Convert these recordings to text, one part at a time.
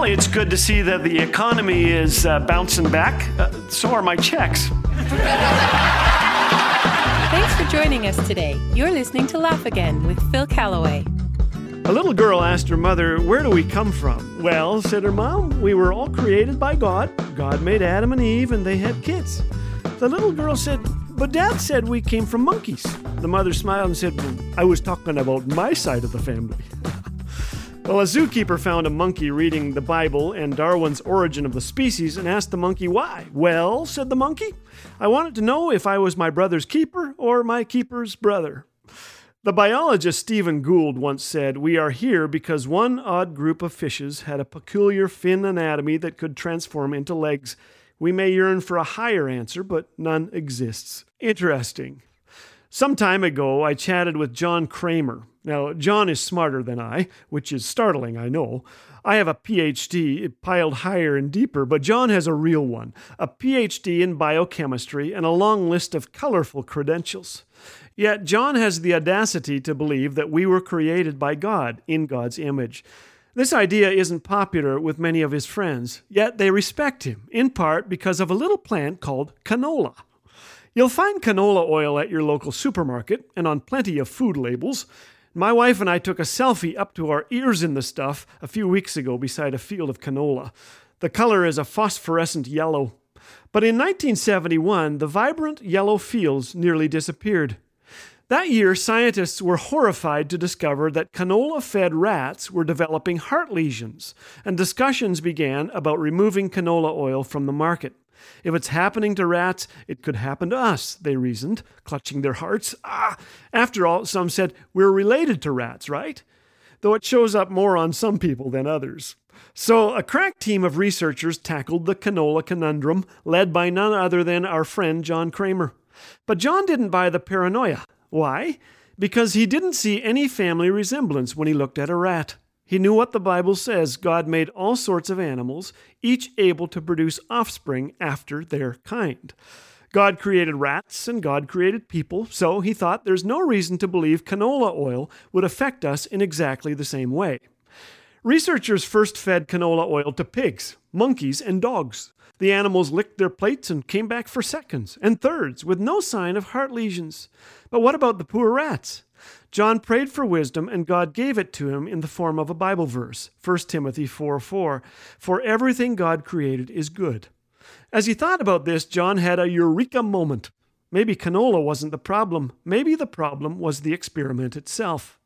Well, it's good to see that the economy is uh, bouncing back. Uh, so are my checks. Thanks for joining us today. You're listening to Laugh Again with Phil Callaway. A little girl asked her mother, Where do we come from? Well, said her mom, we were all created by God. God made Adam and Eve, and they had kids. The little girl said, But dad said we came from monkeys. The mother smiled and said, I was talking about my side of the family. Well, a zookeeper found a monkey reading the Bible and Darwin's Origin of the Species and asked the monkey why. Well, said the monkey, I wanted to know if I was my brother's keeper or my keeper's brother. The biologist Stephen Gould once said, We are here because one odd group of fishes had a peculiar fin anatomy that could transform into legs. We may yearn for a higher answer, but none exists. Interesting. Some time ago, I chatted with John Kramer. Now, John is smarter than I, which is startling, I know. I have a PhD piled higher and deeper, but John has a real one a PhD in biochemistry and a long list of colorful credentials. Yet, John has the audacity to believe that we were created by God in God's image. This idea isn't popular with many of his friends, yet they respect him, in part because of a little plant called canola. You'll find canola oil at your local supermarket and on plenty of food labels. My wife and I took a selfie up to our ears in the stuff a few weeks ago beside a field of canola. The color is a phosphorescent yellow. But in 1971, the vibrant yellow fields nearly disappeared. That year, scientists were horrified to discover that canola fed rats were developing heart lesions, and discussions began about removing canola oil from the market. If it's happening to rats, it could happen to us, they reasoned, clutching their hearts. Ah! After all, some said, we're related to rats, right? Though it shows up more on some people than others. So, a crack team of researchers tackled the canola conundrum, led by none other than our friend John Kramer. But John didn't buy the paranoia. Why? Because he didn't see any family resemblance when he looked at a rat. He knew what the Bible says God made all sorts of animals, each able to produce offspring after their kind. God created rats and God created people, so he thought there's no reason to believe canola oil would affect us in exactly the same way. Researchers first fed canola oil to pigs, monkeys, and dogs. The animals licked their plates and came back for seconds and thirds with no sign of heart lesions. But what about the poor rats? John prayed for wisdom, and God gave it to him in the form of a Bible verse, 1 Timothy 4 4. For everything God created is good. As he thought about this, John had a eureka moment. Maybe canola wasn't the problem. Maybe the problem was the experiment itself.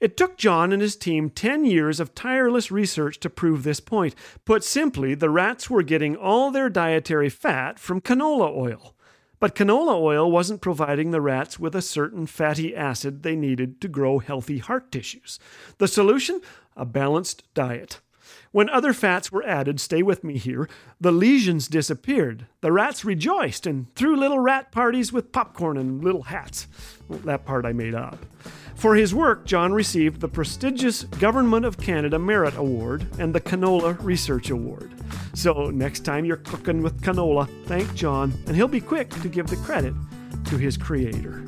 It took John and his team 10 years of tireless research to prove this point. Put simply, the rats were getting all their dietary fat from canola oil. But canola oil wasn't providing the rats with a certain fatty acid they needed to grow healthy heart tissues. The solution? A balanced diet. When other fats were added, stay with me here, the lesions disappeared. The rats rejoiced and threw little rat parties with popcorn and little hats. Well, that part I made up. For his work, John received the prestigious Government of Canada Merit Award and the Canola Research Award. So, next time you're cooking with canola, thank John, and he'll be quick to give the credit to his creator.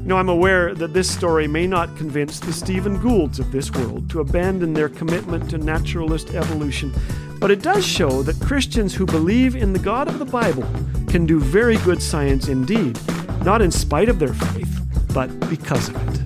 Now, I'm aware that this story may not convince the Stephen Goulds of this world to abandon their commitment to naturalist evolution, but it does show that Christians who believe in the God of the Bible can do very good science indeed, not in spite of their faith, but because of it.